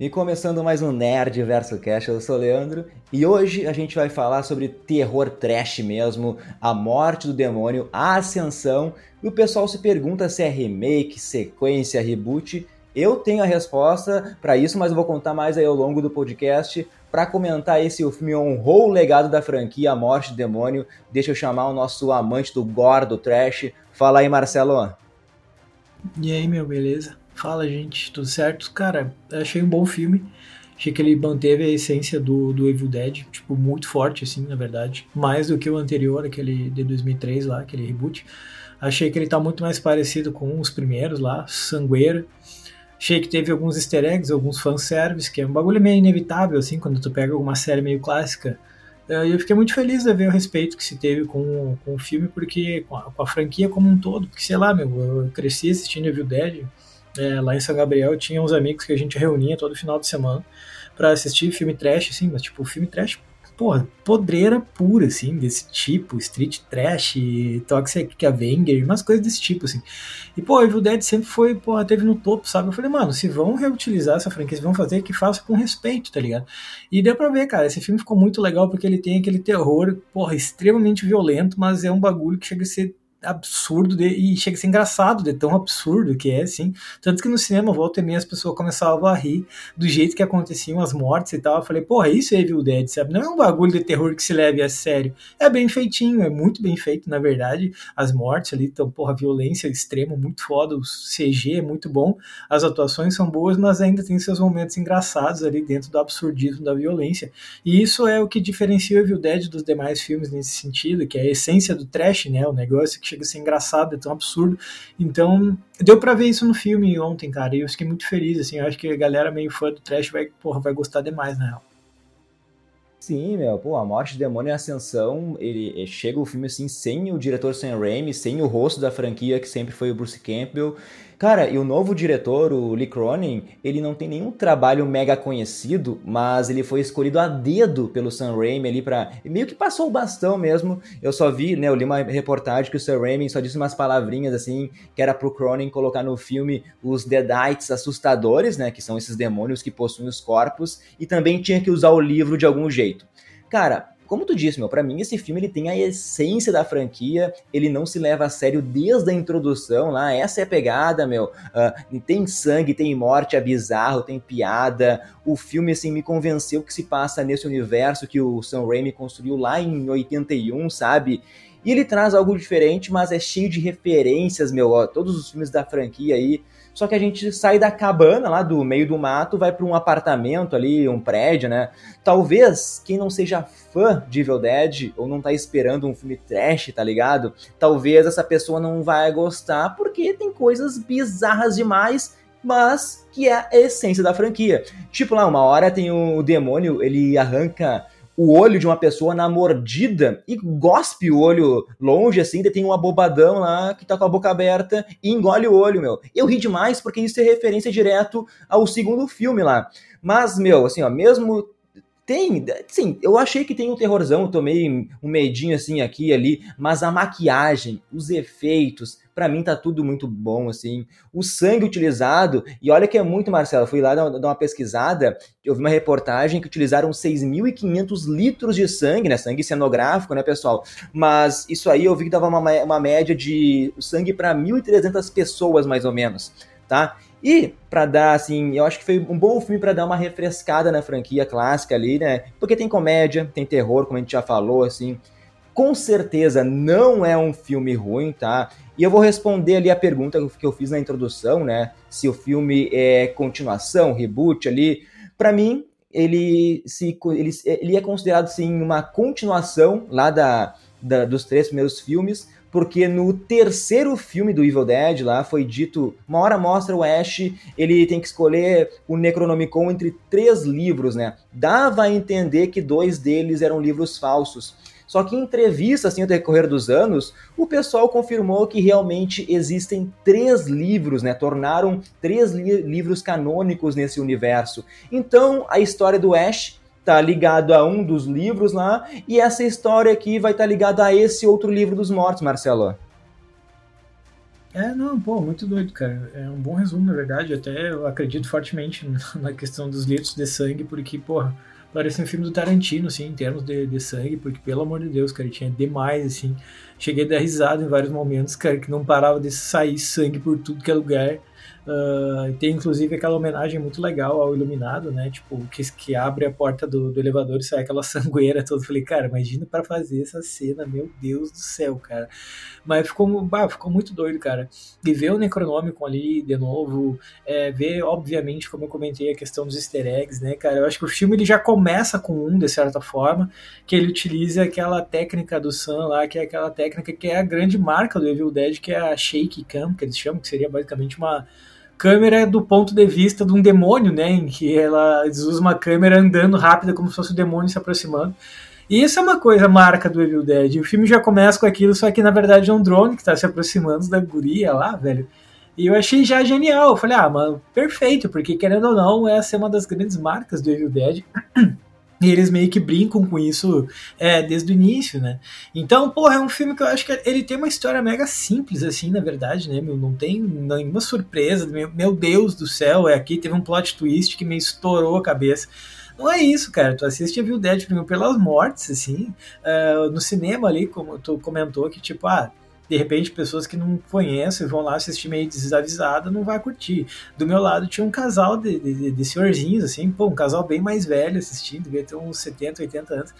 E começando mais um Nerd Verso Cash, eu sou o Leandro e hoje a gente vai falar sobre terror trash mesmo, a morte do demônio, a ascensão. E o pessoal se pergunta se é remake, sequência, reboot. Eu tenho a resposta para isso, mas eu vou contar mais aí ao longo do podcast. Para comentar esse o filme honrou o legado da franquia A Morte do Demônio, deixa eu chamar o nosso amante do gore, do trash. Fala aí, Marcelo. E aí, meu, beleza? Fala, gente, tudo certo? Cara, achei um bom filme. Achei que ele manteve a essência do, do Evil Dead, tipo, muito forte, assim, na verdade. Mais do que o anterior, aquele de 2003 lá, aquele reboot. Achei que ele tá muito mais parecido com os primeiros lá, Sangueira. Achei que teve alguns easter eggs, alguns fanservice, que é um bagulho meio inevitável, assim, quando tu pega alguma série meio clássica. E eu fiquei muito feliz de ver o respeito que se teve com, com o filme, porque com a, com a franquia como um todo, porque sei lá, meu, eu cresci assistindo Evil Dead, é, lá em São Gabriel, tinha uns amigos que a gente reunia todo final de semana para assistir filme trash, assim, mas tipo, filme trash, porra, podreira pura, assim, desse tipo, street trash, Toxic Avenger, umas coisas desse tipo, assim. E, pô, Evil Dead sempre foi, porra, teve no topo, sabe? Eu falei, mano, se vão reutilizar essa franquia, se vão fazer, que faça com respeito, tá ligado? E deu pra ver, cara, esse filme ficou muito legal porque ele tem aquele terror, porra, extremamente violento, mas é um bagulho que chega a ser absurdo de, e chega a ser engraçado de tão absurdo que é, assim. Tanto que no cinema, volta e meia, as pessoas começavam a rir do jeito que aconteciam as mortes e tal. Eu falei, porra, isso é Evil Dead, sabe? Não é um bagulho de terror que se leve a sério. É bem feitinho, é muito bem feito, na verdade. As mortes ali estão, porra, violência extrema, muito foda. O CG é muito bom, as atuações são boas, mas ainda tem seus momentos engraçados ali dentro do absurdismo da violência. E isso é o que diferencia o Evil Dead dos demais filmes nesse sentido, que é a essência do trash, né? O negócio que chega a ser engraçado, é tão absurdo. Então, deu para ver isso no filme ontem, cara, e eu fiquei muito feliz, assim, eu acho que a galera meio fã do trash vai, porra, vai gostar demais, na real. Sim, meu, pô, a morte do demônio e a ascensão, ele chega o filme assim sem o diretor Sam Raimi, sem o rosto da franquia que sempre foi o Bruce Campbell, Cara, e o novo diretor, o Lee Cronin, ele não tem nenhum trabalho mega conhecido, mas ele foi escolhido a dedo pelo Sam Raimi ali pra... Meio que passou o bastão mesmo. Eu só vi, né, eu li uma reportagem que o Sam Raimi só disse umas palavrinhas assim, que era pro Cronin colocar no filme os Deadites assustadores, né, que são esses demônios que possuem os corpos, e também tinha que usar o livro de algum jeito. Cara, como tu disse, meu, para mim esse filme ele tem a essência da franquia, ele não se leva a sério desde a introdução lá, essa é a pegada, meu. Uh, tem sangue, tem morte, é bizarro, tem piada. O filme, assim, me convenceu que se passa nesse universo que o Sam Raimi construiu lá em 81, sabe? E ele traz algo diferente, mas é cheio de referências, meu, ó, todos os filmes da franquia aí só que a gente sai da cabana lá do meio do mato, vai para um apartamento ali, um prédio, né? Talvez quem não seja fã de Evil Dead ou não tá esperando um filme trash, tá ligado? Talvez essa pessoa não vai gostar porque tem coisas bizarras demais mas que é a essência da franquia. Tipo lá, uma hora tem o demônio, ele arranca o olho de uma pessoa na mordida e gospe o olho longe, assim, tem um abobadão lá que tá com a boca aberta e engole o olho, meu. Eu ri demais porque isso é referência direto ao segundo filme lá. Mas, meu, assim, ó, mesmo tem, sim, eu achei que tem um terrorzão, tomei um medinho assim aqui e ali, mas a maquiagem, os efeitos, para mim tá tudo muito bom, assim. O sangue utilizado, e olha que é muito, Marcelo, fui lá dar uma pesquisada, eu vi uma reportagem que utilizaram 6.500 litros de sangue, né? Sangue cenográfico, né, pessoal? Mas isso aí eu vi que dava uma, uma média de sangue para 1.300 pessoas, mais ou menos, tá? E para dar assim, eu acho que foi um bom filme para dar uma refrescada na franquia clássica ali, né? Porque tem comédia, tem terror, como a gente já falou, assim. Com certeza não é um filme ruim, tá? E eu vou responder ali a pergunta que eu fiz na introdução, né? Se o filme é continuação, reboot ali. Para mim, ele, se, ele, ele é considerado sim uma continuação lá da, da, dos três primeiros filmes, porque no terceiro filme do Evil Dead lá foi dito, uma hora mostra o Ash, ele tem que escolher o Necronomicon entre três livros, né? Dava a entender que dois deles eram livros falsos. Só que em entrevista, assim, ao decorrer dos anos, o pessoal confirmou que realmente existem três livros, né? Tornaram três li livros canônicos nesse universo. Então, a história do Ash tá ligado a um dos livros lá, e essa história aqui vai estar tá ligada a esse outro livro dos mortos, Marcelo. É, não, pô, muito doido, cara. É um bom resumo, na verdade. Até eu acredito fortemente na questão dos litros de sangue, porque, porra, parece um filme do Tarantino, assim, em termos de, de sangue, porque, pelo amor de Deus, cara, tinha demais, assim. Cheguei a dar risada em vários momentos, cara, que não parava de sair sangue por tudo que é lugar. Uh, tem inclusive aquela homenagem muito legal ao Iluminado, né? Tipo, que, que abre a porta do, do elevador e sai aquela sangueira toda. Falei, cara, imagina para fazer essa cena, meu Deus do céu, cara. Mas ficou, bah, ficou muito doido, cara. E ver o Necronômico ali de novo, é, ver, obviamente, como eu comentei, a questão dos easter eggs, né, cara? Eu acho que o filme ele já começa com um, de certa forma, que ele utiliza aquela técnica do Sam lá, que é aquela técnica que é a grande marca do Evil Dead, que é a Shake Cam, que eles chamam, que seria basicamente uma câmera do ponto de vista de um demônio, né? Em que ela usa uma câmera andando rápida como se fosse o demônio se aproximando. E isso é uma coisa marca do Evil Dead. O filme já começa com aquilo, só que na verdade é um drone que está se aproximando da guria lá, velho. E eu achei já genial. Eu falei, ah, mano, perfeito, porque querendo ou não, essa é uma das grandes marcas do Evil Dead. E eles meio que brincam com isso é, desde o início, né? Então, porra, é um filme que eu acho que ele tem uma história mega simples, assim, na verdade, né? Meu, não tem nenhuma surpresa. Meu, meu Deus do céu, é aqui teve um plot twist que me estourou a cabeça. Não é isso, cara. Tu assiste Evil Dead primeiro pelas mortes, assim. Uh, no cinema ali, como tu comentou, que tipo, ah, de repente pessoas que não conhecem vão lá assistir meio desavisada, não vai curtir. Do meu lado tinha um casal de, de, de senhorzinhos, assim, pô, um casal bem mais velho assistindo, devia ter uns 70, 80 anos.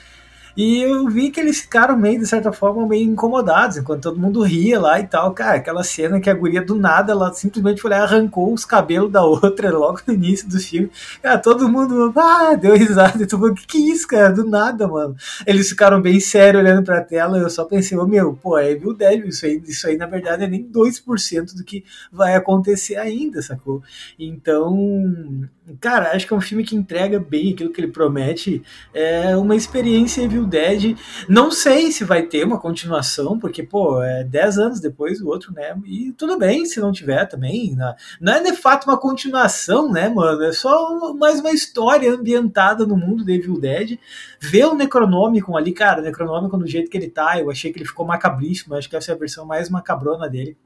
E eu vi que eles ficaram meio, de certa forma, meio incomodados, enquanto todo mundo ria lá e tal. Cara, aquela cena que a guria do nada, ela simplesmente foi lá, arrancou os cabelos da outra logo no início do filme. Cara, todo mundo, ah, deu risada. E tu falou, que que é isso, cara? Do nada, mano. Eles ficaram bem sérios olhando pra tela. Eu só pensei, oh, meu, pô, é Evil Dead. Isso aí, isso aí, na verdade, é nem 2% do que vai acontecer ainda, sacou? Então, cara, acho que é um filme que entrega bem aquilo que ele promete. É uma experiência Evil Dead. Não sei se vai ter uma continuação, porque, pô, é 10 anos depois do outro, né? E tudo bem se não tiver também. Né? Não é de fato uma continuação, né, mano? É só mais uma história ambientada no mundo de Evil Dead. Ver o Necronômico ali, cara, o Necronômico do jeito que ele tá, eu achei que ele ficou macabríssimo. Acho que essa é a versão mais macabrona dele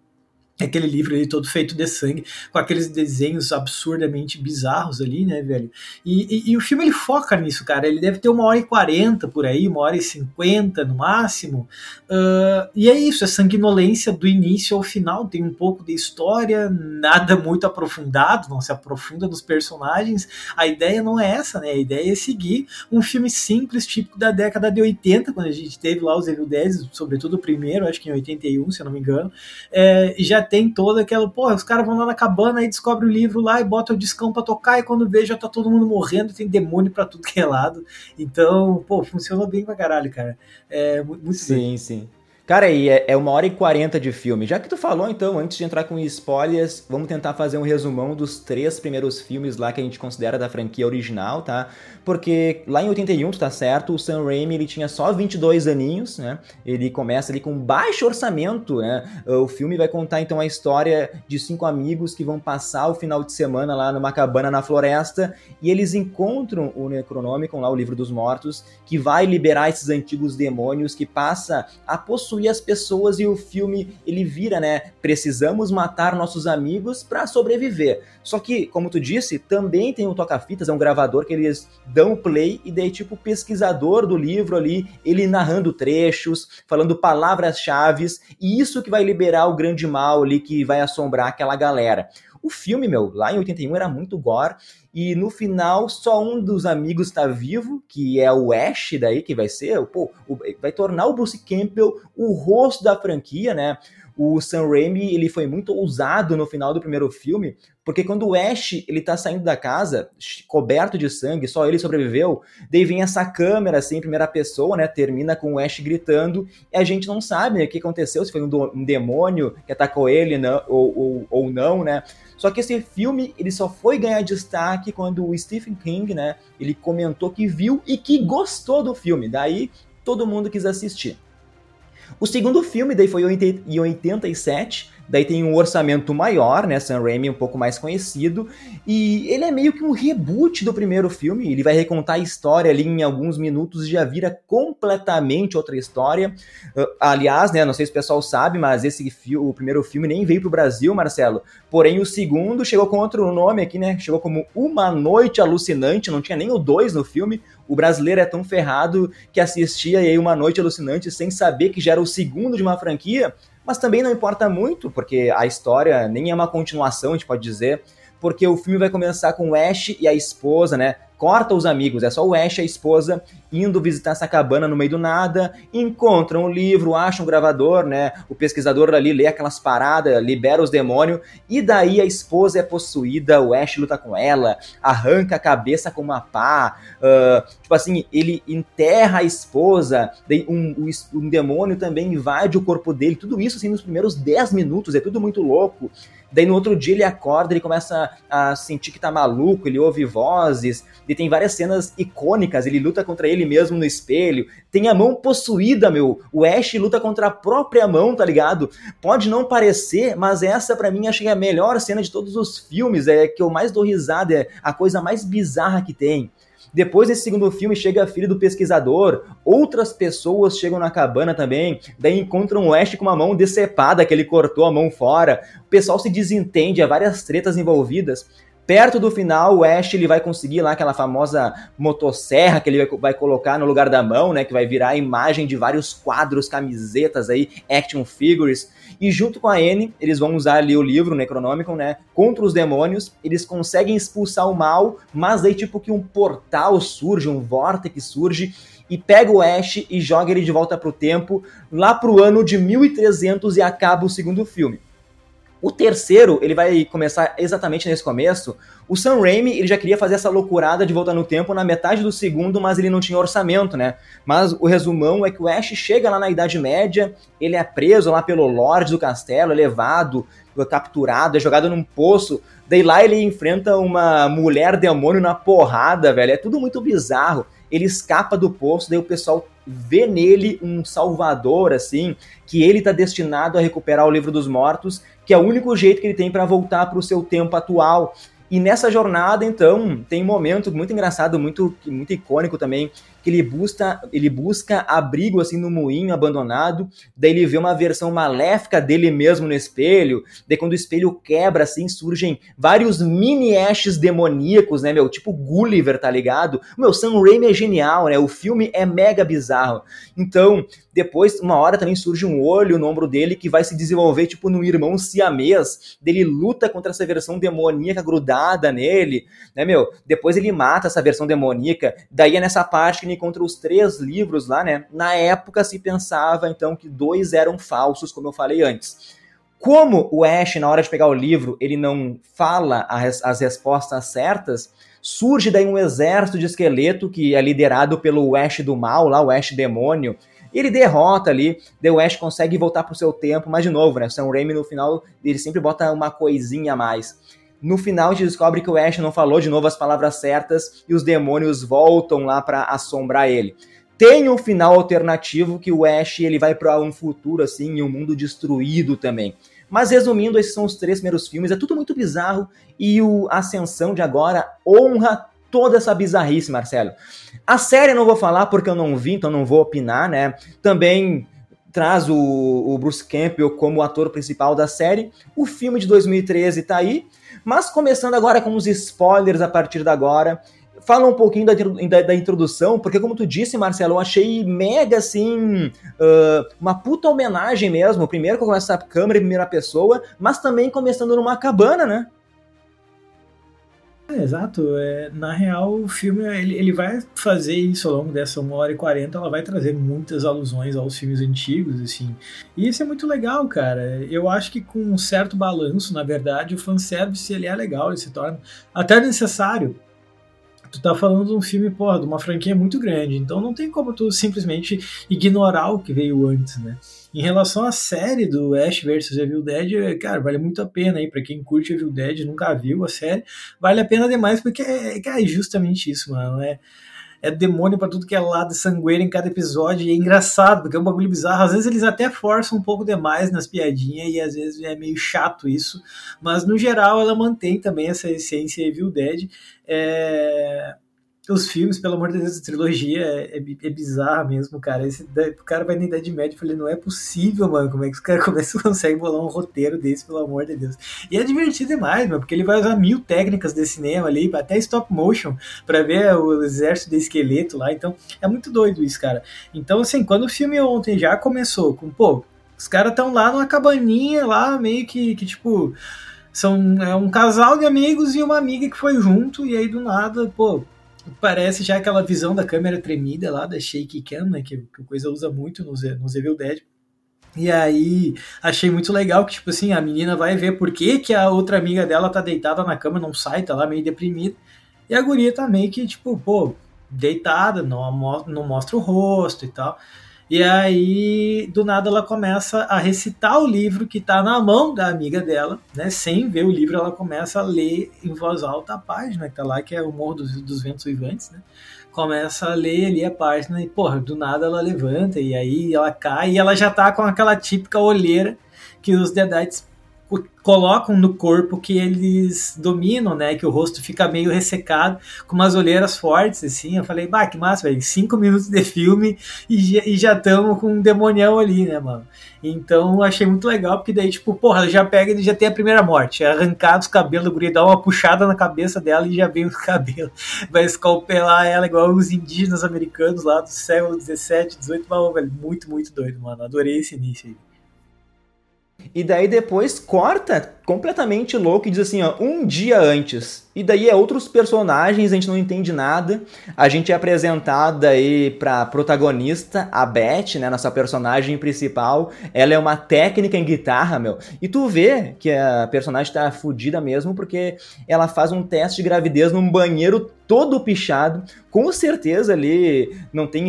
aquele livro ali todo feito de sangue, com aqueles desenhos absurdamente bizarros ali, né, velho? E, e, e, o filme ele foca nisso, cara. Ele deve ter uma hora e quarenta por aí, uma hora e cinquenta no máximo. Uh, e é isso, é sanguinolência do início ao final. Tem um pouco de história, nada muito aprofundado, não se aprofunda nos personagens. A ideia não é essa, né? A ideia é seguir um filme simples, típico da década de 80, quando a gente teve lá os Evil Dead, sobretudo o primeiro, acho que em 81, se eu não me engano. É, já tem toda aquela, porra, os caras vão lá na cabana e descobrem o livro lá e botam o discão pra tocar e quando vê já tá todo mundo morrendo, tem demônio pra tudo que é lado. Então, pô, funcionou bem pra caralho, cara. É muito Sim, bem. sim. Cara, e é, é uma hora e quarenta de filme. Já que tu falou, então, antes de entrar com spoilers, vamos tentar fazer um resumão dos três primeiros filmes lá que a gente considera da franquia original, tá? Porque lá em 81, tu tá certo, o Sam Raimi ele tinha só 22 aninhos, né? Ele começa ali com baixo orçamento, né? O filme vai contar então a história de cinco amigos que vão passar o final de semana lá numa cabana na floresta e eles encontram o Necronomicon, lá o livro dos mortos, que vai liberar esses antigos demônios que passa a possuir as pessoas e o filme ele vira, né? Precisamos matar nossos amigos para sobreviver. Só que, como tu disse, também tem um toca-fitas, é um gravador que eles dão play e daí, tipo, o pesquisador do livro ali, ele narrando trechos, falando palavras-chave, e isso que vai liberar o grande mal ali que vai assombrar aquela galera. O filme, meu, lá em 81 era muito gore, e no final só um dos amigos está vivo, que é o Ash daí, que vai ser, pô, vai tornar o Bruce Campbell o rosto da franquia, né? O Sam Raimi ele foi muito ousado no final do primeiro filme, porque quando o Ash ele tá saindo da casa, coberto de sangue, só ele sobreviveu, daí vem essa câmera assim, primeira pessoa, né, termina com o Ash gritando, e a gente não sabe né, o que aconteceu, se foi um, um demônio que atacou ele não, ou, ou, ou não, né, só que esse filme ele só foi ganhar destaque quando o Stephen King, né, ele comentou que viu e que gostou do filme, daí todo mundo quis assistir. O segundo filme daí foi em 87, daí tem um orçamento maior, né? Sam Raimi um pouco mais conhecido, e ele é meio que um reboot do primeiro filme, ele vai recontar a história ali em alguns minutos e já vira completamente outra história. Uh, aliás, né, não sei se o pessoal sabe, mas esse o primeiro filme nem veio pro Brasil, Marcelo. Porém, o segundo chegou com outro nome aqui, né? Chegou como Uma Noite Alucinante, não tinha nem o dois no filme. O brasileiro é tão ferrado que assistia aí Uma Noite Alucinante sem saber que já era o segundo de uma franquia, mas também não importa muito, porque a história nem é uma continuação, a gente pode dizer porque o filme vai começar com o Ash e a esposa, né? Corta os amigos, é só o Ash e a esposa indo visitar essa cabana no meio do nada, encontram o livro, acham o gravador, né? O pesquisador ali lê aquelas paradas, libera os demônios, e daí a esposa é possuída, o Ash luta com ela, arranca a cabeça com uma pá, uh, tipo assim, ele enterra a esposa, um, um, um demônio também invade o corpo dele, tudo isso assim nos primeiros 10 minutos, é tudo muito louco. Daí no outro dia ele acorda, ele começa a sentir que tá maluco, ele ouve vozes, e tem várias cenas icônicas, ele luta contra ele mesmo no espelho, tem a mão possuída, meu. O Ash luta contra a própria mão, tá ligado? Pode não parecer, mas essa para mim acho que é a melhor cena de todos os filmes, é que eu mais dou risada, é a coisa mais bizarra que tem. Depois desse segundo filme chega a filha do pesquisador, outras pessoas chegam na cabana também, daí encontram o Ash com uma mão decepada que ele cortou a mão fora. O pessoal se desentende, há várias tretas envolvidas. Perto do final, o Ash ele vai conseguir lá aquela famosa motosserra que ele vai, vai, colocar no lugar da mão, né? Que vai virar a imagem de vários quadros, camisetas aí, action figures. E junto com a Anne, eles vão usar ali o livro Necronomicon, né? Contra os demônios. Eles conseguem expulsar o mal, mas aí tipo que um portal surge, um vórtice surge e pega o Ash e joga ele de volta pro tempo, lá pro ano de 1300 e acaba o segundo filme. O terceiro, ele vai começar exatamente nesse começo. O Sam Raimi, ele já queria fazer essa loucurada de voltar no tempo na metade do segundo, mas ele não tinha orçamento, né? Mas o resumão é que o Ash chega lá na Idade Média, ele é preso lá pelo Lorde do Castelo, é levado, capturado, é jogado num poço. Daí lá ele enfrenta uma mulher demônio na porrada, velho. É tudo muito bizarro. Ele escapa do poço, daí o pessoal vê nele um salvador, assim, que ele está destinado a recuperar o livro dos mortos que é o único jeito que ele tem para voltar para o seu tempo atual. E nessa jornada, então, tem um momento muito engraçado, muito, muito icônico também, que ele busca, ele busca abrigo assim no moinho abandonado, daí ele vê uma versão maléfica dele mesmo no espelho, daí quando o espelho quebra assim, surgem vários mini Ashes demoníacos, né, meu, tipo Gulliver, tá ligado? Meu, Sam Raimi é genial, né? O filme é mega bizarro. Então, depois, uma hora também surge um olho no ombro dele que vai se desenvolver tipo num irmão siamês, dele luta contra essa versão demoníaca grudada nele, né, meu? Depois ele mata essa versão demoníaca, daí é nessa parte que ele encontra os três livros lá, né? Na época se pensava então que dois eram falsos, como eu falei antes. Como o Ash, na hora de pegar o livro, ele não fala as respostas certas, surge daí um exército de esqueleto que é liderado pelo Ash do mal, lá o Ash demônio. Ele derrota ali, The Ash consegue voltar pro seu tempo, mas de novo, né? Sam Raimi no final, ele sempre bota uma coisinha a mais. No final a gente descobre que o Ash não falou de novo as palavras certas e os demônios voltam lá para assombrar ele. Tem um final alternativo que o Ash ele vai para um futuro assim, em um mundo destruído também. Mas resumindo, esses são os três primeiros filmes, é tudo muito bizarro e o Ascensão de agora honra toda essa bizarrice, Marcelo. A série eu não vou falar porque eu não vi, então não vou opinar, né? Também traz o, o Bruce Campbell como ator principal da série. O filme de 2013 tá aí. Mas começando agora com os spoilers a partir de agora. Fala um pouquinho da, da, da, introdução, porque como tu disse, Marcelo, eu achei mega assim, uh, uma puta homenagem mesmo. Primeiro com essa câmera em primeira pessoa, mas também começando numa cabana, né? É, exato. É, na real, o filme ele, ele vai fazer isso ao longo dessa 1 hora e 40, ela vai trazer muitas alusões aos filmes antigos, assim. E isso é muito legal, cara. Eu acho que com um certo balanço, na verdade, o fanservice ele é legal, ele se torna até necessário tu tá falando de um filme, porra, de uma franquia muito grande, então não tem como tu simplesmente ignorar o que veio antes, né? Em relação à série do Ash vs Evil Dead, cara, vale muito a pena aí para quem curte Evil Dead, nunca viu a série, vale a pena demais porque é, é justamente isso, mano, é é demônio para tudo que é lado, sangueiro em cada episódio, e é engraçado, porque é um bagulho bizarro. Às vezes eles até forçam um pouco demais nas piadinhas, e às vezes é meio chato isso, mas no geral ela mantém também essa essência Evil Dead. É os filmes, pelo amor de Deus, a trilogia é, é, é bizarra mesmo, cara. Esse, o cara vai na Idade Média e falei, não é possível, mano. Como é que os caras começam, conseguem bolar um roteiro desse, pelo amor de Deus? E é divertido demais, mano, porque ele vai usar mil técnicas de cinema ali, até stop motion, para ver o exército de esqueleto lá. Então, é muito doido isso, cara. Então, assim, quando o filme ontem já começou com, pô, os caras estão lá numa cabaninha lá, meio que, que tipo. São é um casal de amigos e uma amiga que foi junto, e aí do nada, pô, parece já aquela visão da câmera tremida lá, da Shake Cam, né, que, que coisa usa muito nos, nos Evil Dead. E aí, achei muito legal que, tipo assim, a menina vai ver por que, que a outra amiga dela tá deitada na cama, não sai, tá lá meio deprimida. E a guria tá meio que, tipo, pô, deitada, não, não mostra o rosto e tal. E aí, do nada, ela começa a recitar o livro que está na mão da amiga dela, né? Sem ver o livro, ela começa a ler em voz alta a página que tá lá, que é o Morro dos, dos Ventos Vivantes, né? Começa a ler ali a página e, porra, do nada ela levanta e aí ela cai e ela já tá com aquela típica olheira que os Deadites colocam no corpo que eles dominam, né? Que o rosto fica meio ressecado, com umas olheiras fortes, assim. Eu falei, bah, que massa, velho. Cinco minutos de filme e já estamos com um demonião ali, né, mano? Então achei muito legal, porque daí, tipo, porra, já pega e já tem a primeira morte. É arrancar os cabelos do guri, dá uma puxada na cabeça dela e já vem os cabelos. Vai escalpelar ela igual os indígenas americanos lá do século 17, 18. Mas, velho, muito, muito doido, mano. Adorei esse início aí. E daí depois corta completamente louco e diz assim, ó, um dia antes. E daí é outros personagens, a gente não entende nada. A gente é apresentado aí pra protagonista, a Beth, né, nossa personagem principal. Ela é uma técnica em guitarra, meu. E tu vê que a personagem tá fodida mesmo porque ela faz um teste de gravidez num banheiro todo pichado. Com certeza ali não tem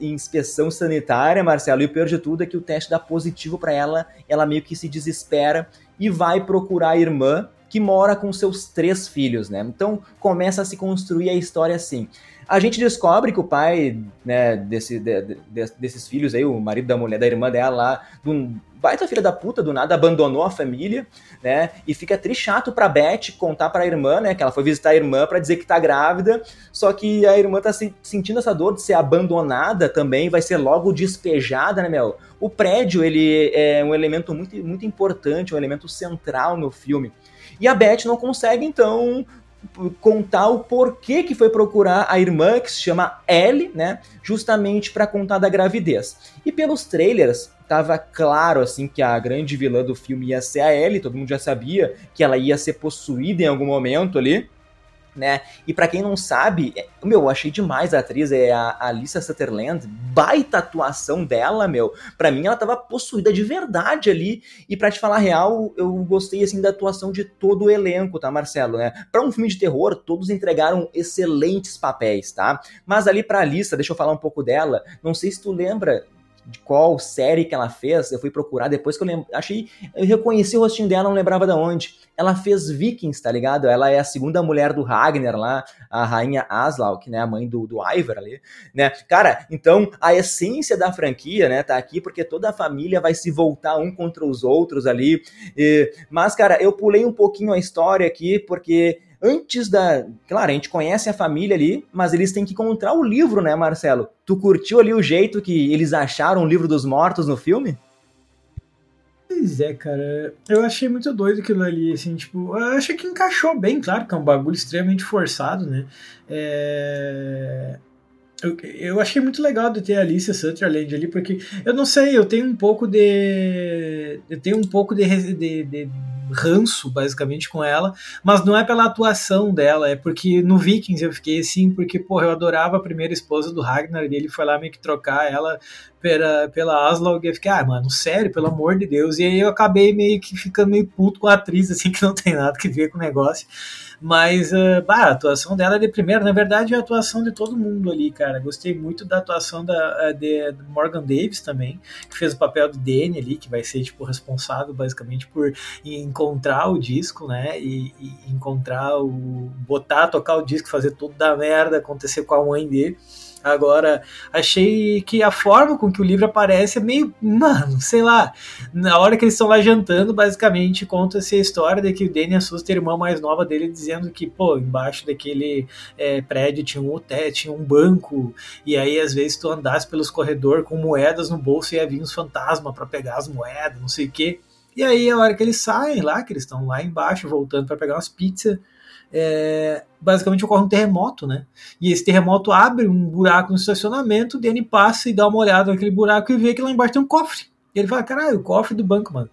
inspeção sanitária, Marcelo. E o pior de tudo é que o teste dá positivo para ela. Ela meio que se desespera e vai procurar a irmã que mora com seus três filhos, né? Então começa a se construir a história assim. A gente descobre que o pai, né, desse, de, de, desses filhos aí, o marido da mulher, da irmã dela lá, do baita filha da puta, do nada abandonou a família, né? E fica tri chato pra Beth contar pra irmã, né? Que ela foi visitar a irmã para dizer que tá grávida, só que a irmã tá se, sentindo essa dor de ser abandonada também, vai ser logo despejada, né, Mel? O prédio, ele é um elemento muito, muito importante, um elemento central no filme. E a Beth não consegue, então, contar o porquê que foi procurar a irmã, que se chama Ellie, né? Justamente para contar da gravidez. E pelos trailers, tava claro assim que a grande vilã do filme ia ser a Ellie, todo mundo já sabia que ela ia ser possuída em algum momento ali né? E para quem não sabe, é, meu, eu achei demais a atriz, é a Alissa Sutherland, baita atuação dela, meu. Para mim ela tava possuída de verdade ali. E para te falar a real, eu gostei assim da atuação de todo o elenco, tá, Marcelo, né? Para um filme de terror, todos entregaram excelentes papéis, tá? Mas ali para Alissa, deixa eu falar um pouco dela. Não sei se tu lembra de qual série que ela fez, eu fui procurar depois que eu lembro, achei, eu reconheci o rostinho dela, não lembrava de onde. Ela fez Vikings, tá ligado? Ela é a segunda mulher do Ragnar lá, a rainha Aslaug, né, a mãe do, do Ivar ali, né? Cara, então a essência da franquia, né, tá aqui porque toda a família vai se voltar um contra os outros ali. E, mas, cara, eu pulei um pouquinho a história aqui porque antes da. Claro, a gente conhece a família ali, mas eles têm que encontrar o livro, né, Marcelo? Tu curtiu ali o jeito que eles acharam o livro dos mortos no filme? Pois é, cara. Eu achei muito doido aquilo ali, assim, tipo, eu achei que encaixou bem, claro, que é um bagulho extremamente forçado, né? É... Eu, achei muito legal de ter a Alicia Sutherland ali, porque eu não sei, eu tenho um pouco de. Eu tenho um pouco de, de, de ranço, basicamente, com ela, mas não é pela atuação dela, é porque no Vikings eu fiquei assim, porque, porra, eu adorava a primeira esposa do Ragnar e ele foi lá meio que trocar ela pela, pela Aslaug e eu fiquei, ah, mano, sério, pelo amor de Deus. E aí eu acabei meio que ficando meio puto com a atriz, assim, que não tem nada que ver com o negócio. Mas, uh, bah, a atuação dela de primeira. Na verdade, é a atuação de todo mundo ali, cara. Gostei muito da atuação da, de Morgan Davis também, que fez o papel do Danny ali, que vai ser, tipo, responsável basicamente por encontrar o disco, né? E, e, encontrar o. botar, tocar o disco, fazer tudo da merda, acontecer com a mãe dele. Agora, achei que a forma com que o livro aparece é meio. Mano, sei lá. Na hora que eles estão lá jantando, basicamente conta-se a história de que o Danny assusta a irmã mais nova dele, dizendo que, pô, embaixo daquele é, prédio tinha um hotel, tinha um banco, e aí às vezes tu andasse pelos corredores com moedas no bolso e ia vir uns fantasmas para pegar as moedas, não sei o quê. E aí, a hora que eles saem lá, que eles estão lá embaixo voltando para pegar umas pizzas é, basicamente ocorre um terremoto, né? E esse terremoto abre um buraco no estacionamento, Danny passa e dá uma olhada naquele buraco e vê que lá embaixo tem um cofre. E ele fala, caralho, o cofre do banco, mano.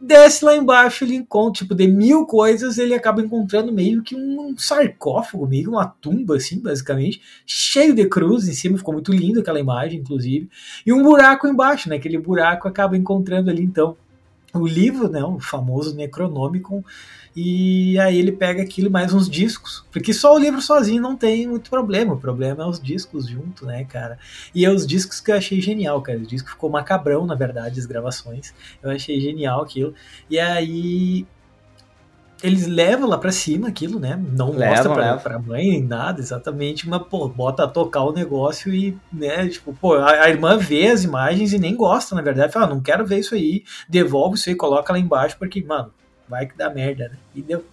Desce lá embaixo, ele encontra, tipo, de mil coisas, ele acaba encontrando meio que um sarcófago, meio que uma tumba, assim, basicamente, cheio de cruz em cima, ficou muito lindo aquela imagem, inclusive, e um buraco embaixo, né? Aquele buraco acaba encontrando ali, então, o livro, né, o famoso Necronomicon, e aí ele pega aquilo mais uns discos, porque só o livro sozinho não tem muito problema, o problema é os discos junto, né, cara? E é os discos que eu achei genial, cara, o disco ficou macabrão, na verdade, as gravações, eu achei genial aquilo, e aí eles levam lá pra cima aquilo, né? Não levam, mostra pra, levam. pra mãe nem nada, exatamente, mas, pô, bota a tocar o negócio e, né, tipo, pô, a, a irmã vê as imagens e nem gosta, na verdade, fala, ah, não quero ver isso aí, devolve isso aí, coloca lá embaixo, porque, mano, vai que dá merda, né? E deu.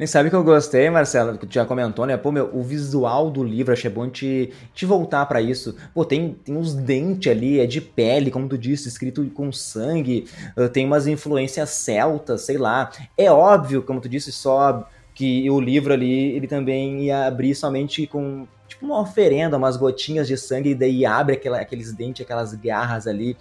Nem sabe que eu gostei, Marcelo, que tu já comentou, né? Pô, meu, o visual do livro, achei bom te, te voltar para isso. Pô, tem, tem uns dentes ali, é de pele, como tu disse, escrito com sangue, uh, tem umas influências celtas, sei lá. É óbvio, como tu disse, só que o livro ali, ele também ia abrir somente com tipo uma oferenda, umas gotinhas de sangue, e daí abre aquela, aqueles dentes, aquelas garras ali.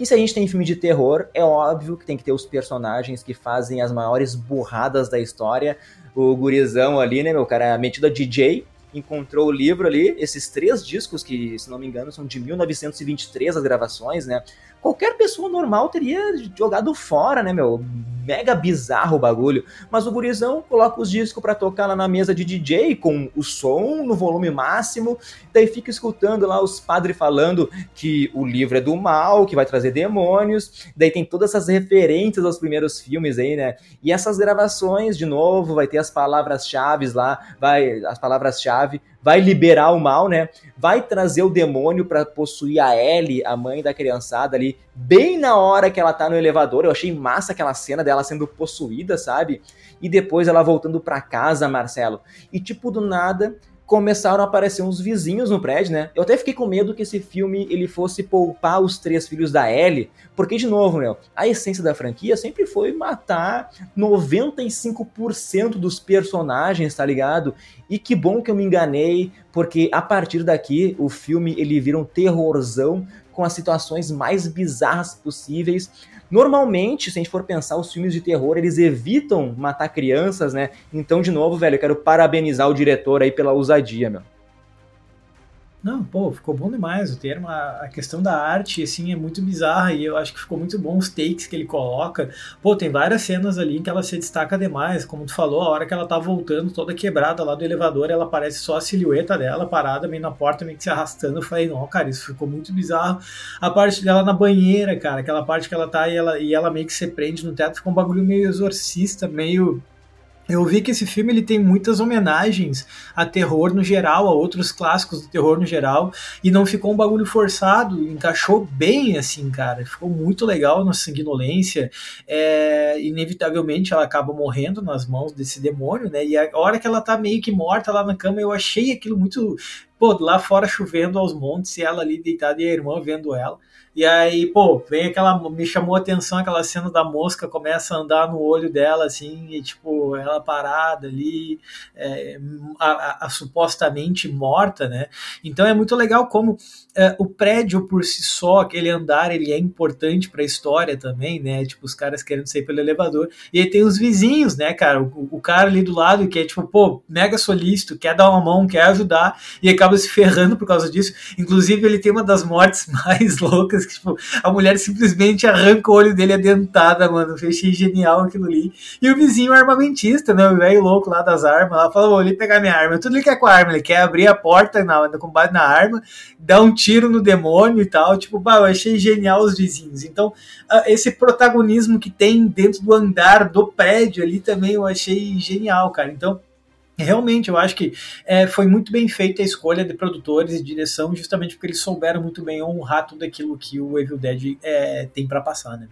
E se a gente tem filme de terror, é óbvio que tem que ter os personagens que fazem as maiores burradas da história. O gurizão ali, né, meu cara, metido a DJ, encontrou o livro ali, esses três discos, que, se não me engano, são de 1923 as gravações, né? Qualquer pessoa normal teria jogado fora, né, meu? Mega bizarro o bagulho. Mas o gurizão coloca os discos para tocar lá na mesa de DJ com o som no volume máximo, daí fica escutando lá os padres falando que o livro é do mal, que vai trazer demônios, daí tem todas essas referências aos primeiros filmes aí, né? E essas gravações, de novo, vai ter as palavras-chave lá, vai as palavras-chave vai liberar o mal, né? Vai trazer o demônio para possuir a Ellie, a mãe da criançada ali, bem na hora que ela tá no elevador. Eu achei massa aquela cena dela sendo possuída, sabe? E depois ela voltando para casa, Marcelo. E tipo do nada, começaram a aparecer uns vizinhos no prédio, né? Eu até fiquei com medo que esse filme ele fosse poupar os três filhos da Ellie, porque de novo, meu, a essência da franquia sempre foi matar 95% dos personagens, tá ligado? E que bom que eu me enganei, porque a partir daqui o filme ele vira um terrorzão com as situações mais bizarras possíveis Normalmente, se a gente for pensar, os filmes de terror, eles evitam matar crianças, né? Então, de novo, velho, eu quero parabenizar o diretor aí pela ousadia, meu. Não, pô, ficou bom demais o termo. A, a, questão da arte, assim, é muito bizarra e eu acho que ficou muito bom os takes que ele coloca. Pô, tem várias cenas ali em que ela se destaca demais. Como tu falou, a hora que ela tá voltando toda quebrada lá do elevador, ela aparece só a silhueta dela parada meio na porta, meio que se arrastando. Eu falei, não, cara, isso ficou muito bizarro. A parte dela na banheira, cara, aquela parte que ela tá e ela, e ela meio que se prende no teto, ficou um bagulho meio exorcista, meio eu vi que esse filme ele tem muitas homenagens a terror no geral, a outros clássicos do terror no geral, e não ficou um bagulho forçado, encaixou bem assim, cara. Ficou muito legal na sanguinolência. É, inevitavelmente ela acaba morrendo nas mãos desse demônio, né? E a hora que ela tá meio que morta lá na cama, eu achei aquilo muito. Pô, lá fora chovendo aos montes e ela ali deitada e a irmã vendo ela. E aí, pô, vem aquela. Me chamou a atenção aquela cena da mosca começa a andar no olho dela, assim, e tipo, ela parada ali, é, a, a, a, supostamente morta, né? Então é muito legal como é, o prédio por si só, aquele andar, ele é importante para a história também, né? Tipo, os caras querendo sair pelo elevador. E aí tem os vizinhos, né, cara? O, o cara ali do lado que é tipo, pô, mega solícito, quer dar uma mão, quer ajudar, e acaba acaba se ferrando por causa disso. Inclusive, ele tem uma das mortes mais loucas, que, tipo, a mulher simplesmente arranca o olho dele adentada, mano. Fechei genial aquilo ali. E o vizinho armamentista, né? O velho louco lá das armas, lá fala, vou ali pegar minha arma. Tudo ele quer com a arma, ele quer abrir a porta na, com base na arma, dar um tiro no demônio e tal. Tipo, bah, eu achei genial os vizinhos. Então, esse protagonismo que tem dentro do andar do prédio ali também eu achei genial, cara. Então, realmente eu acho que é, foi muito bem feita a escolha de produtores e direção, justamente porque eles souberam muito bem honrar tudo aquilo que o Evil Dead é, tem para passar, né?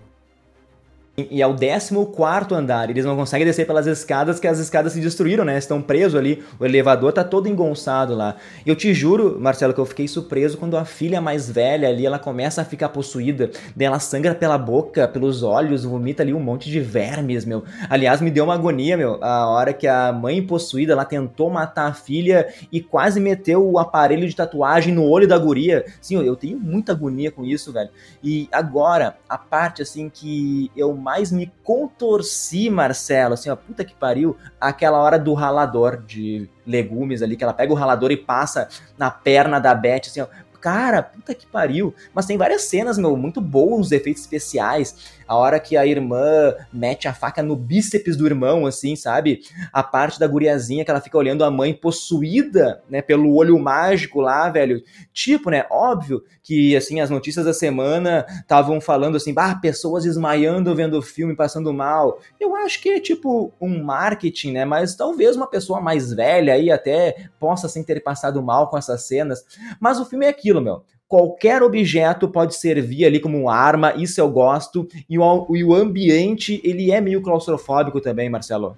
E é o 14 andar. Eles não conseguem descer pelas escadas, que as escadas se destruíram, né? Estão presos ali. O elevador tá todo engonçado lá. Eu te juro, Marcelo, que eu fiquei surpreso quando a filha mais velha ali, ela começa a ficar possuída. Daí ela sangra pela boca, pelos olhos, vomita ali um monte de vermes, meu. Aliás, me deu uma agonia, meu. A hora que a mãe possuída, ela tentou matar a filha e quase meteu o aparelho de tatuagem no olho da guria. Sim, eu tenho muita agonia com isso, velho. E agora, a parte, assim, que eu mais me contorci, Marcelo, assim, ó, puta que pariu, aquela hora do ralador de legumes ali, que ela pega o ralador e passa na perna da Beth, assim, ó, cara, puta que pariu. Mas tem várias cenas, meu, muito boas, os efeitos especiais a hora que a irmã mete a faca no bíceps do irmão, assim, sabe? A parte da guriazinha que ela fica olhando a mãe possuída, né, pelo olho mágico lá, velho. Tipo, né, óbvio que, assim, as notícias da semana estavam falando assim, ah, pessoas desmaiando vendo o filme, passando mal. Eu acho que é tipo um marketing, né, mas talvez uma pessoa mais velha aí até possa, assim, ter passado mal com essas cenas. Mas o filme é aquilo, meu qualquer objeto pode servir ali como arma, isso eu gosto, e o, e o ambiente, ele é meio claustrofóbico também, Marcelo.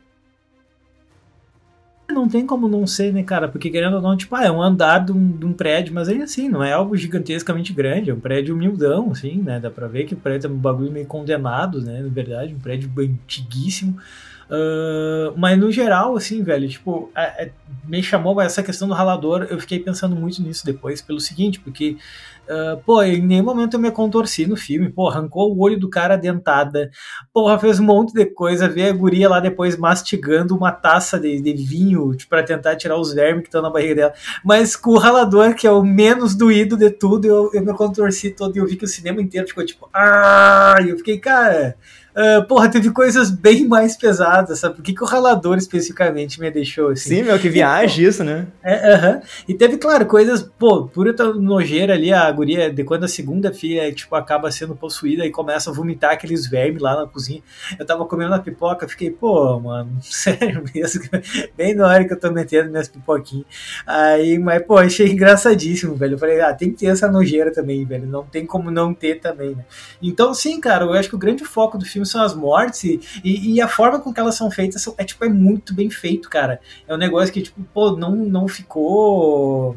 Não tem como não ser, né, cara? Porque querendo ou não, tipo, ah, é um andar de um, de um prédio, mas aí assim, não é algo gigantescamente grande, é um prédio humildão, assim, né? Dá pra ver que o prédio é um bagulho meio condenado, né? Na verdade, um prédio antiguíssimo. Mas no geral, assim, velho, tipo, é, é, me chamou essa questão do ralador. Eu fiquei pensando muito nisso depois, pelo seguinte, porque, uh, pô, em nenhum momento eu me contorci no filme. Pô, arrancou o olho do cara dentada. Porra, fez um monte de coisa. Ver a guria lá depois mastigando uma taça de, de vinho tipo, para tentar tirar os vermes que estão na barriga dela. Mas com o ralador, que é o menos doído de tudo, eu, eu me contorci todo e eu vi que o cinema inteiro ficou tipo, ah! E eu fiquei, cara. Uh, porra, teve coisas bem mais pesadas, sabe? Por que, que o ralador especificamente me deixou assim? Sim, meu, que viagem isso, né? É, uh -huh. E teve, claro, coisas, pô, pura nojeira ali, a guria, de quando a segunda filha, tipo, acaba sendo possuída e começa a vomitar aqueles vermes lá na cozinha. Eu tava comendo a pipoca, fiquei, pô, mano, sério mesmo, bem na hora que eu tô metendo minhas pipoquinhas. Aí, mas, pô, achei engraçadíssimo, velho. Eu falei, ah, tem que ter essa nojeira também, velho. Não tem como não ter também, né? Então, sim, cara, eu acho que o grande foco do filme filme são as mortes e, e, e, a forma com que elas são feitas é, tipo, é muito bem feito, cara. É um negócio que, tipo, pô, não, não ficou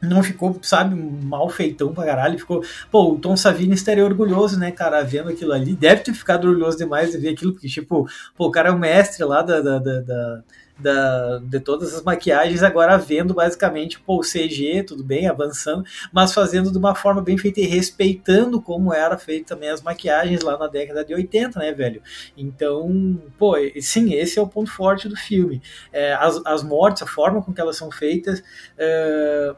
não ficou, sabe, mal feitão pra caralho. Ficou, pô, o Tom Savini estaria orgulhoso, né, cara, vendo aquilo ali. Deve ter ficado orgulhoso demais de ver aquilo, porque, tipo, pô, o cara é o mestre lá da, da, da, da de todas as maquiagens, agora vendo basicamente pô, o CG, tudo bem, avançando, mas fazendo de uma forma bem feita e respeitando como era feito também as maquiagens lá na década de 80, né, velho? Então, pô, sim, esse é o ponto forte do filme. É, as, as mortes, a forma com que elas são feitas. É,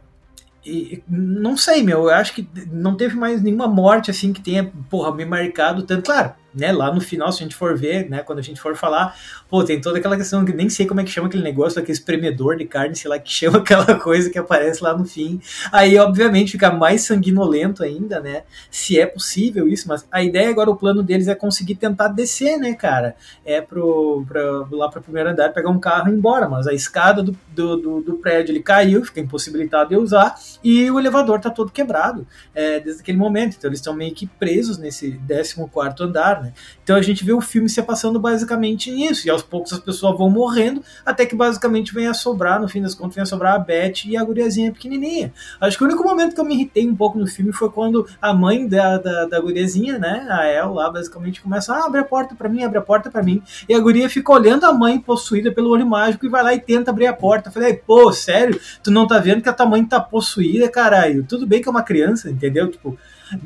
e, não sei, meu, eu acho que não teve mais nenhuma morte assim que tenha, porra, me marcado tanto. Claro, né, lá no final, se a gente for ver, né, quando a gente for falar, pô, tem toda aquela questão que nem sei como é que chama aquele negócio, aquele espremedor de carne, sei lá, que chama aquela coisa que aparece lá no fim. Aí, obviamente, fica mais sanguinolento ainda, né, se é possível isso, mas a ideia agora, o plano deles é conseguir tentar descer, né, cara, é pro, pra, lá pro primeiro andar, pegar um carro e ir embora, mas a escada do, do, do, do prédio, ele caiu, fica impossibilitado de usar, e o elevador tá todo quebrado, é, desde aquele momento, então eles estão meio que presos nesse 14 quarto andar, Então a gente vê o filme se passando basicamente nisso, e aos poucos as pessoas vão morrendo, até que basicamente vem a sobrar, no fim das contas, vem a sobrar a Beth e a guriazinha pequenininha. Acho que o único momento que eu me irritei um pouco no filme foi quando a mãe da, da, da guriazinha, né, a El lá, basicamente começa, ah, abre a porta para mim, abre a porta para mim, e a guria fica olhando a mãe possuída pelo olho mágico e vai lá e tenta abrir a porta. Eu falei, pô, sério? Tu não tá vendo que a tua mãe tá possuída, caralho? Tudo bem que é uma criança, entendeu? Tipo,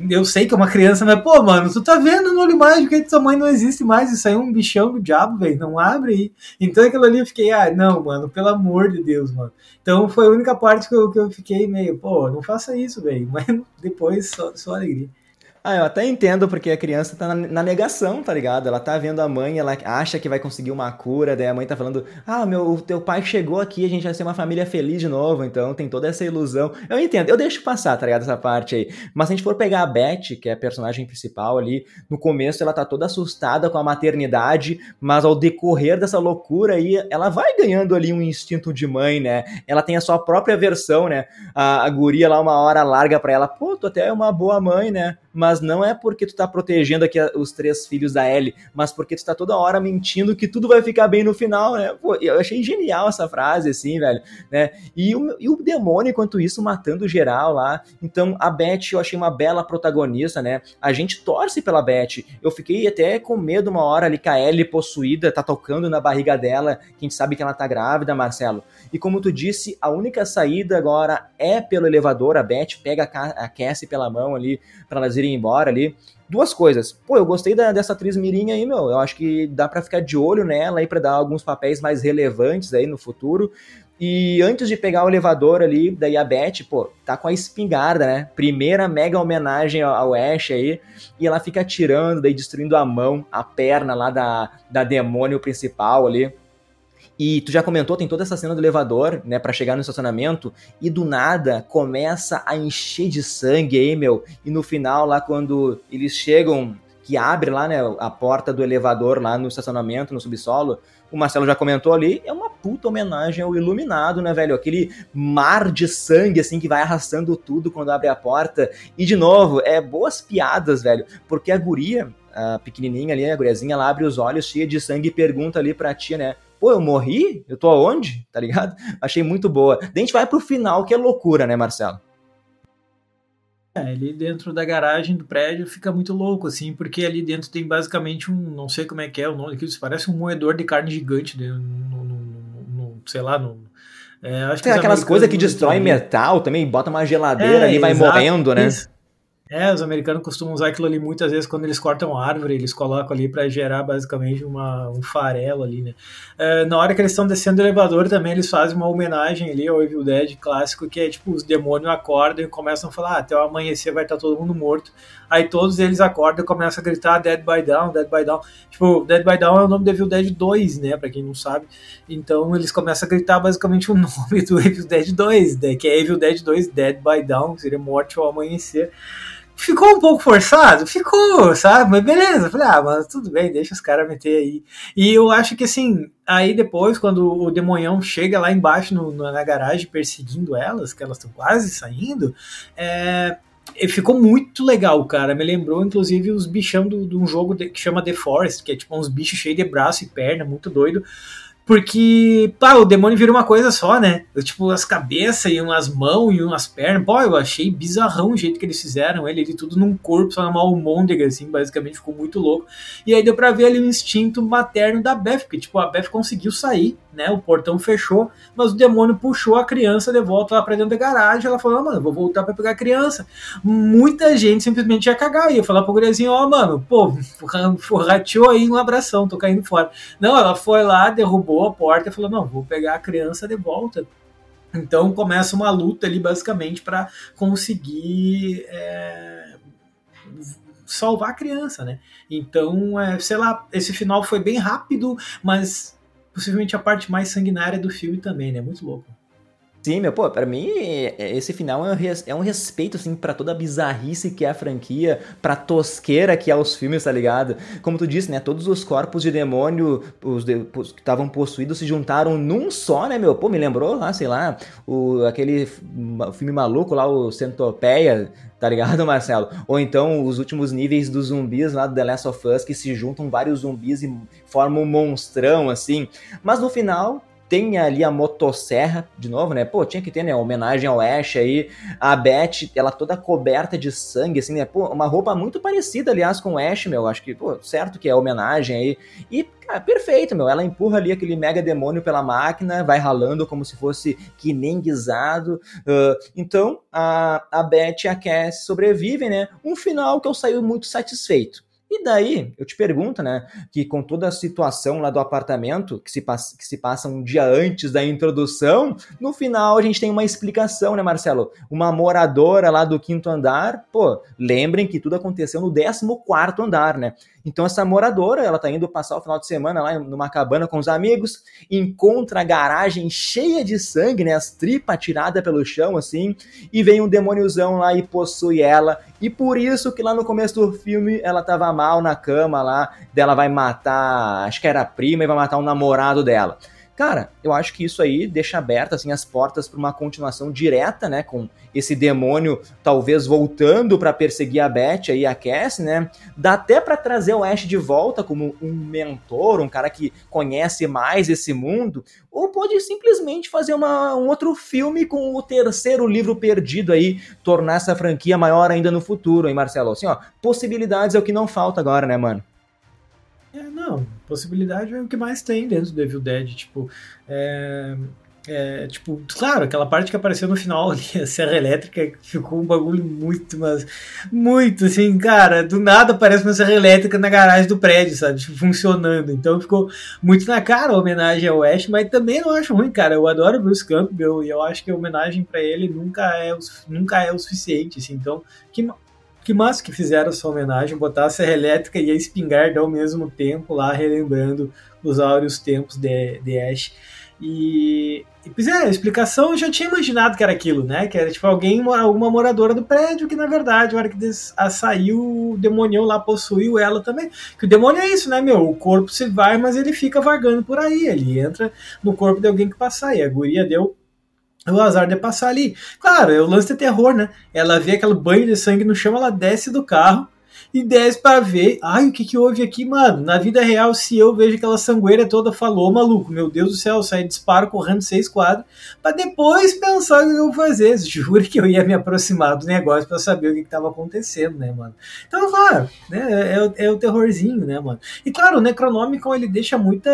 eu sei que é uma criança, mas, pô, mano, tu tá vendo no olho mágico que sua mãe não existe mais, isso aí é um bichão do diabo, velho, não abre aí. Então aquilo ali eu fiquei, ah, não, mano, pelo amor de Deus, mano. Então foi a única parte que eu, que eu fiquei meio, pô, não faça isso, velho. Mas depois só, só alegria. Ah, eu até entendo porque a criança tá na, negação, tá ligado? Ela tá vendo a mãe, ela acha que vai conseguir uma cura, daí a mãe tá falando: "Ah, meu, o teu pai chegou aqui, a gente vai ser uma família feliz de novo", então tem toda essa ilusão. Eu entendo, eu deixo passar, tá ligado, essa parte aí. Mas se a gente for pegar a Beth, que é a personagem principal ali, no começo ela tá toda assustada com a maternidade, mas ao decorrer dessa loucura aí, ela vai ganhando ali um instinto de mãe, né? Ela tem a sua própria versão, né? A, a guria lá uma hora larga para ela: "Pô, tu até é uma boa mãe, né?" Mas não é porque tu tá protegendo aqui os três filhos da Ellie, mas porque tu tá toda hora mentindo que tudo vai ficar bem no final, né? Pô, eu achei genial essa frase, assim, velho, né? E o, e o demônio, enquanto isso, matando geral lá. Então, a Beth eu achei uma bela protagonista, né? A gente torce pela Beth. Eu fiquei até com medo uma hora ali que a Ellie possuída tá tocando na barriga dela, que a gente sabe que ela tá grávida, Marcelo. E como tu disse, a única saída agora é pelo elevador. A Beth pega a Cassie pela mão ali para elas irem embora ali. Duas coisas. Pô, eu gostei da, dessa atriz Mirim aí, meu. Eu acho que dá para ficar de olho nela aí para dar alguns papéis mais relevantes aí no futuro. E antes de pegar o elevador ali, daí a Beth, pô, tá com a espingarda, né? Primeira mega homenagem ao Ash aí. E ela fica atirando, daí destruindo a mão, a perna lá da, da demônio principal ali. E tu já comentou, tem toda essa cena do elevador, né, para chegar no estacionamento, e do nada começa a encher de sangue meu. E no final, lá quando eles chegam, que abre lá, né, a porta do elevador lá no estacionamento, no subsolo, o Marcelo já comentou ali, é uma puta homenagem ao Iluminado, né, velho? Aquele mar de sangue, assim, que vai arrastando tudo quando abre a porta. E, de novo, é boas piadas, velho, porque a guria, a pequenininha ali, a guriazinha, ela abre os olhos cheia de sangue e pergunta ali pra tia, né, pô, eu morri? Eu tô aonde? Tá ligado? Achei muito boa. Daí a gente vai pro final, que é loucura, né, Marcelo? É, ali dentro da garagem do prédio fica muito louco, assim, porque ali dentro tem basicamente um, não sei como é que é o nome daquilo, parece um moedor de carne gigante, né, no, no, no, sei lá, no, é, tem aquelas coisas que destroem metal também, bota uma geladeira é, ali e vai exato, morrendo, né? Isso. É, os americanos costumam usar aquilo ali muitas vezes quando eles cortam árvore, eles colocam ali para gerar basicamente uma, um farelo ali, né? É, na hora que eles estão descendo o elevador também, eles fazem uma homenagem ali ao Evil Dead clássico, que é tipo, os demônios acordam e começam a falar, ah, até o amanhecer vai estar todo mundo morto. Aí todos eles acordam e começam a gritar Dead by Down, Dead by Down. Tipo, Dead by Down é o nome do Evil Dead 2, né? Pra quem não sabe. Então eles começam a gritar basicamente o nome do Evil Dead 2, né? que é Evil Dead 2 Dead by Down, que seria morte ao amanhecer. Ficou um pouco forçado? Ficou, sabe? Mas beleza. Falei, ah, mas tudo bem, deixa os caras meter aí. E eu acho que assim, aí depois, quando o demonhão chega lá embaixo no, na garagem perseguindo elas, que elas estão quase saindo, é, ficou muito legal, cara. Me lembrou, inclusive, os bichão de um jogo que chama The Forest, que é tipo uns bichos cheios de braço e perna, muito doido. Porque, pá, o demônio vira uma coisa só, né? Eu, tipo, as cabeças e umas mãos e umas pernas. Pô, eu achei bizarrão o jeito que eles fizeram ele, ele tudo num corpo, só numa almôndega, assim, basicamente ficou muito louco. E aí deu pra ver ali o instinto materno da Beth, porque, tipo, a Beth conseguiu sair, né? O portão fechou, mas o demônio puxou a criança de volta lá pra dentro da garagem. Ela falou, ah, mano, vou voltar pra pegar a criança. Muita gente simplesmente ia cagar, ia falar pro guriazinho, ó, oh, mano, pô, rateou aí um abração, tô caindo fora. Não, ela foi lá, derrubou a porta e falou: não, vou pegar a criança de volta. Então começa uma luta ali basicamente para conseguir é, salvar a criança, né? Então, é, sei lá, esse final foi bem rápido, mas possivelmente a parte mais sanguinária do filme também, né? Muito louco. Sim, meu, pô, pra mim, é, esse final é um, res, é um respeito, assim, pra toda a bizarrice que é a franquia, pra tosqueira que é os filmes, tá ligado? Como tu disse, né, todos os corpos de demônio, os, de, que estavam possuídos se juntaram num só, né, meu? Pô, me lembrou lá, sei lá, o, aquele filme maluco lá, o Centopeia, tá ligado, Marcelo? Ou então os últimos níveis dos zumbis lá do The Last of Us, que se juntam vários zumbis e formam um monstrão, assim. Mas no final, tem ali a motosserra, de novo, né? Pô, tinha que ter, né? Homenagem ao Ash aí. A Beth, ela toda coberta de sangue, assim, né? Pô, uma roupa muito parecida, aliás, com o Ash, meu. Acho que, pô, certo que é homenagem aí. E, cara, perfeito, meu. Ela empurra ali aquele mega demônio pela máquina, vai ralando como se fosse que nem guisado. Uh, então, a, a Beth e a Cass sobrevivem, né? Um final que eu saí muito satisfeito. E daí, eu te pergunto, né, que com toda a situação lá do apartamento, que se, passa, que se passa um dia antes da introdução, no final a gente tem uma explicação, né, Marcelo? Uma moradora lá do quinto andar, pô, lembrem que tudo aconteceu no 14 quarto andar, né? Então essa moradora, ela tá indo passar o final de semana lá numa cabana com os amigos, encontra a garagem cheia de sangue, né, as tripas tiradas pelo chão assim, e vem um demôniozão lá e possui ela, e por isso que lá no começo do filme ela tava mal na cama lá, dela vai matar, acho que era a prima e vai matar o namorado dela. Cara, eu acho que isso aí deixa abertas assim, as portas para uma continuação direta, né? Com esse demônio talvez voltando para perseguir a Beth e a Cass, né? Dá até para trazer o Ash de volta como um mentor, um cara que conhece mais esse mundo, ou pode simplesmente fazer uma, um outro filme com o terceiro livro perdido aí, tornar essa franquia maior ainda no futuro, hein, Marcelo? Assim, ó, possibilidades é o que não falta agora, né, mano? É, não, possibilidade é o que mais tem dentro do Evil Dead, tipo, é, é, tipo, claro, aquela parte que apareceu no final ali, a serra elétrica, ficou um bagulho muito, mas muito assim, cara, do nada aparece uma serra elétrica na garagem do prédio, sabe, tipo, funcionando, então ficou muito na cara a homenagem ao Ash, mas também não acho ruim, cara, eu adoro Bruce Campbell e eu acho que a homenagem para ele nunca é, nunca é o suficiente, assim, então, que, que massa que fizeram essa homenagem, botar a serra elétrica e a espingarda ao mesmo tempo lá, relembrando os áureos tempos de, de Ash. E, e pois é, a explicação eu já tinha imaginado que era aquilo, né? Que era tipo alguém, alguma moradora do prédio, que na verdade, a hora que a saiu, o demônio lá possuiu ela também. Que o demônio é isso, né, meu? O corpo se vai, mas ele fica vagando por aí. Ele entra no corpo de alguém que passa aí. A guria deu o azar de passar ali. Claro, é o lance de terror, né? Ela vê aquele banho de sangue no chão, ela desce do carro e desce para ver. Ai, o que que houve aqui, mano? Na vida real, se eu vejo aquela sangueira toda, falou, maluco, meu Deus do céu, saí disparo correndo seis quadros, para depois pensar o que eu vou fazer. Juro que eu ia me aproximar do negócio para saber o que, que tava acontecendo, né, mano? Então, claro, né, é, é, o terrorzinho, né, mano? E claro, o Necronômico ele deixa muita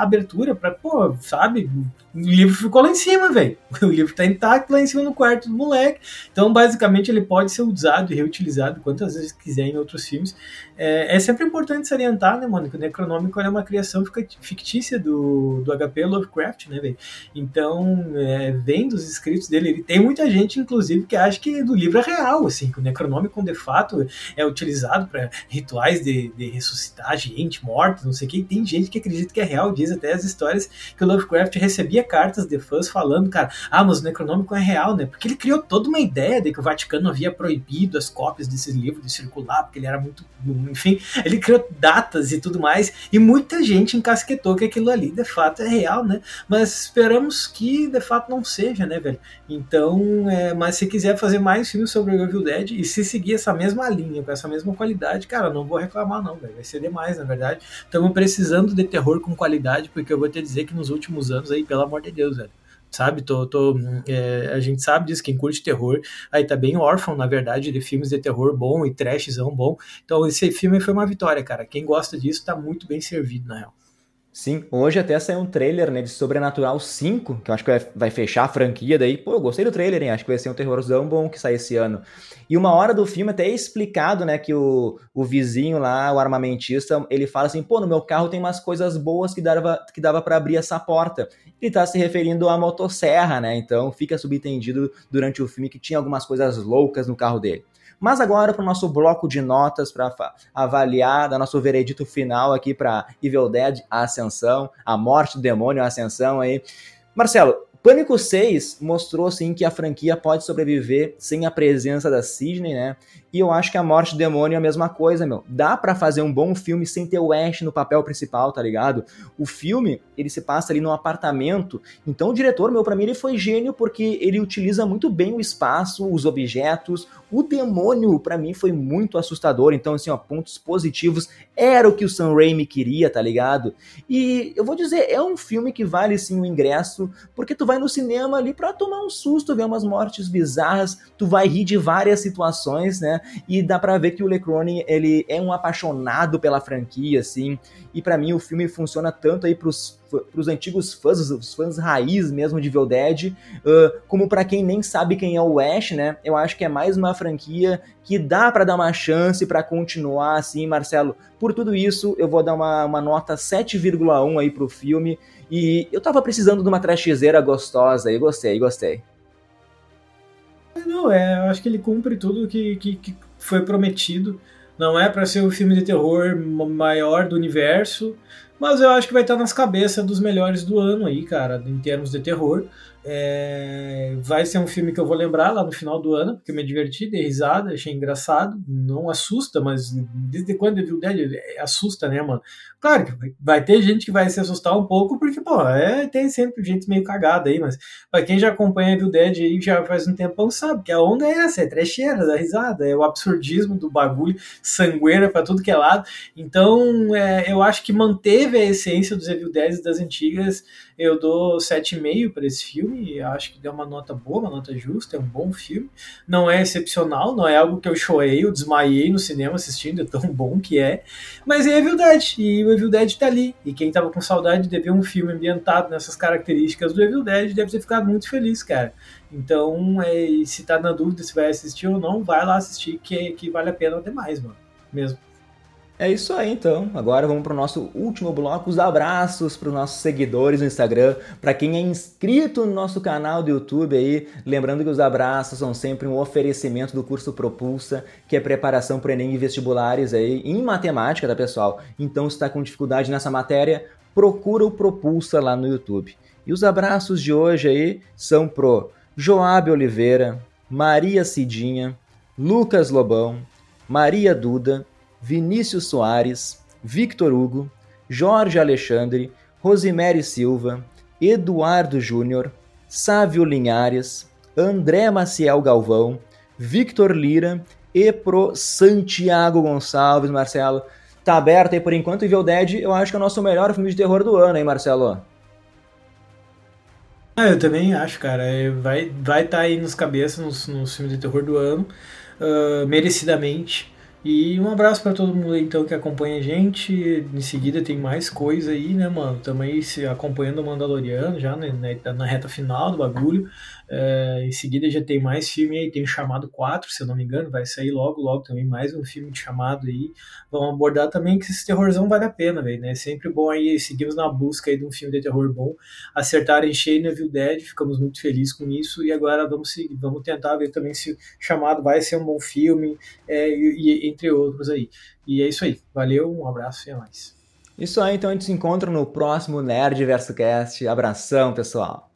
abertura para, pô, sabe? O livro ficou lá em cima, velho. O livro tá intacto lá em cima no quarto do moleque. Então, basicamente, ele pode ser usado e reutilizado quantas vezes quiser em outros filmes. É, é sempre importante salientar, né, mano, que o Necronômico é uma criação fictícia do, do HP Lovecraft, né, velho? Então, é, vendo os escritos dele, ele tem muita gente, inclusive, que acha que do livro é real, assim, que o Necronômico, de fato, é utilizado para rituais de, de ressuscitar gente morta, não sei o que. tem gente que acredita que é real, diz até as histórias que o Lovecraft recebia cartas de fãs falando, cara, ah, mas o Necronômico é real, né? Porque ele criou toda uma ideia de que o Vaticano havia proibido as cópias desses livros de circular, porque ele era muito enfim, ele criou datas e tudo mais, e muita gente encasquetou que aquilo ali de fato é real, né? Mas esperamos que de fato não seja, né, velho? Então, é, mas se quiser fazer mais filmes sobre o Evil Dead e se seguir essa mesma linha, com essa mesma qualidade, cara, não vou reclamar, não, velho. Vai ser demais, na verdade. Estamos precisando de terror com qualidade, porque eu vou te dizer que nos últimos anos aí, pelo amor de Deus, velho sabe? Tô, tô, é, a gente sabe disso, quem curte terror, aí tá bem órfão, na verdade, de filmes de terror bom e trashzão bom. Então esse filme foi uma vitória, cara. Quem gosta disso tá muito bem servido, na real. Sim, hoje até saiu um trailer né, de Sobrenatural 5, que eu acho que vai, fechar a franquia daí. Pô, eu gostei do trailer, hein? Acho que vai ser um terrorzão bom que sai esse ano. E uma hora do filme até é explicado, né, que o, o vizinho lá, o armamentista, ele fala assim, pô, no meu carro tem umas coisas boas que dava, que dava para abrir essa porta. Ele tá se referindo à motosserra, né? Então fica subentendido durante o filme que tinha algumas coisas loucas no carro dele. Mas agora para o nosso bloco de notas para avaliar, da nosso veredito final aqui para Evil Dead, a Ascensão, a morte do demônio, a Ascensão aí. Marcelo, Pânico 6 mostrou assim que a franquia pode sobreviver sem a presença da Sidney, né? E eu acho que a Morte do Demônio é a mesma coisa, meu. Dá para fazer um bom filme sem ter o Ash no papel principal, tá ligado? O filme, ele se passa ali num apartamento. Então o diretor, meu, para mim ele foi gênio porque ele utiliza muito bem o espaço, os objetos. O demônio, para mim, foi muito assustador. Então, assim, ó, pontos positivos. Era o que o Sam Raimi queria, tá ligado? E eu vou dizer, é um filme que vale sim o ingresso, porque tu vai no cinema ali pra tomar um susto, ver umas mortes bizarras, tu vai rir de várias situações, né? E dá pra ver que o Lecrone, ele é um apaixonado pela franquia, assim. E para mim o filme funciona tanto aí pros para os antigos fãs, os fãs raiz mesmo de Evil uh, como para quem nem sabe quem é o Ash, né? Eu acho que é mais uma franquia que dá para dar uma chance para continuar assim, Marcelo. Por tudo isso, eu vou dar uma, uma nota 7,1 aí pro filme. E eu tava precisando de uma trashzeira gostosa e gostei, gostei. Não, é, eu acho que ele cumpre tudo que, que, que foi prometido. Não é para ser o filme de terror maior do universo, mas eu acho que vai estar nas cabeças dos melhores do ano aí, cara, em termos de terror. É, vai ser um filme que eu vou lembrar lá no final do ano, porque eu me diverti, dei risada, achei engraçado. Não assusta, mas desde quando eu vi o Dead, assusta, né, mano? Claro que vai ter gente que vai se assustar um pouco, porque, pô, é, tem sempre gente meio cagada aí, mas pra quem já acompanha o Dead aí já faz um tempão, sabe que a onda é essa, é trecheira, da risada, é o absurdismo do bagulho, sangueira pra tudo que é lado. Então, é, eu acho que manteve a essência dos Evil Dead das antigas eu dou 7,5 para esse filme, acho que deu uma nota boa, uma nota justa, é um bom filme. Não é excepcional, não é algo que eu chorei, eu desmaiei no cinema assistindo, é tão bom que é. Mas é Evil Dead, e o Evil Dead tá ali. E quem tava com saudade de ver um filme ambientado nessas características do Evil Dead deve ter ficado muito feliz, cara. Então, é, se tá na dúvida se vai assistir ou não, vai lá assistir, que, que vale a pena demais, mano. Mesmo. É isso aí então. Agora vamos para o nosso último bloco, os abraços para os nossos seguidores no Instagram, para quem é inscrito no nosso canal do YouTube aí, lembrando que os abraços são sempre um oferecimento do curso Propulsa, que é preparação para Enem e vestibulares aí em matemática, tá pessoal? Então se está com dificuldade nessa matéria, procura o Propulsa lá no YouTube. E os abraços de hoje aí são pro Joab Oliveira, Maria Cidinha, Lucas Lobão, Maria Duda, Vinícius Soares, Victor Hugo, Jorge Alexandre, Rosemary Silva, Eduardo Júnior, Sávio Linhares, André Maciel Galvão, Victor Lira e pro Santiago Gonçalves, Marcelo. Tá aberto aí por enquanto e Evil Dead eu acho que é o nosso melhor filme de terror do ano, hein, Marcelo? Ah, eu também acho, cara. É, vai estar vai tá aí nos cabeças nos, nos filmes de terror do ano, uh, merecidamente. E um abraço para todo mundo aí, então que acompanha a gente. Em seguida tem mais coisa aí, né, mano? Também se acompanhando o Mandaloriano já né, na reta final do bagulho. É, em seguida já tem mais filme aí, tem Chamado 4, se eu não me engano, vai sair logo, logo também mais um filme de chamado aí. Vamos abordar também que esse terrorzão vale a pena, velho, né? Sempre bom aí, seguimos na busca aí de um filme de terror bom. Acertar em no Evil Dead, ficamos muito felizes com isso. E agora vamos seguir, vamos tentar ver também se Chamado vai ser um bom filme, é, e, e, entre outros aí. E é isso aí. Valeu, um abraço e a mais. Isso aí, então a gente se encontra no próximo Nerd Verso Cast. Abração, pessoal.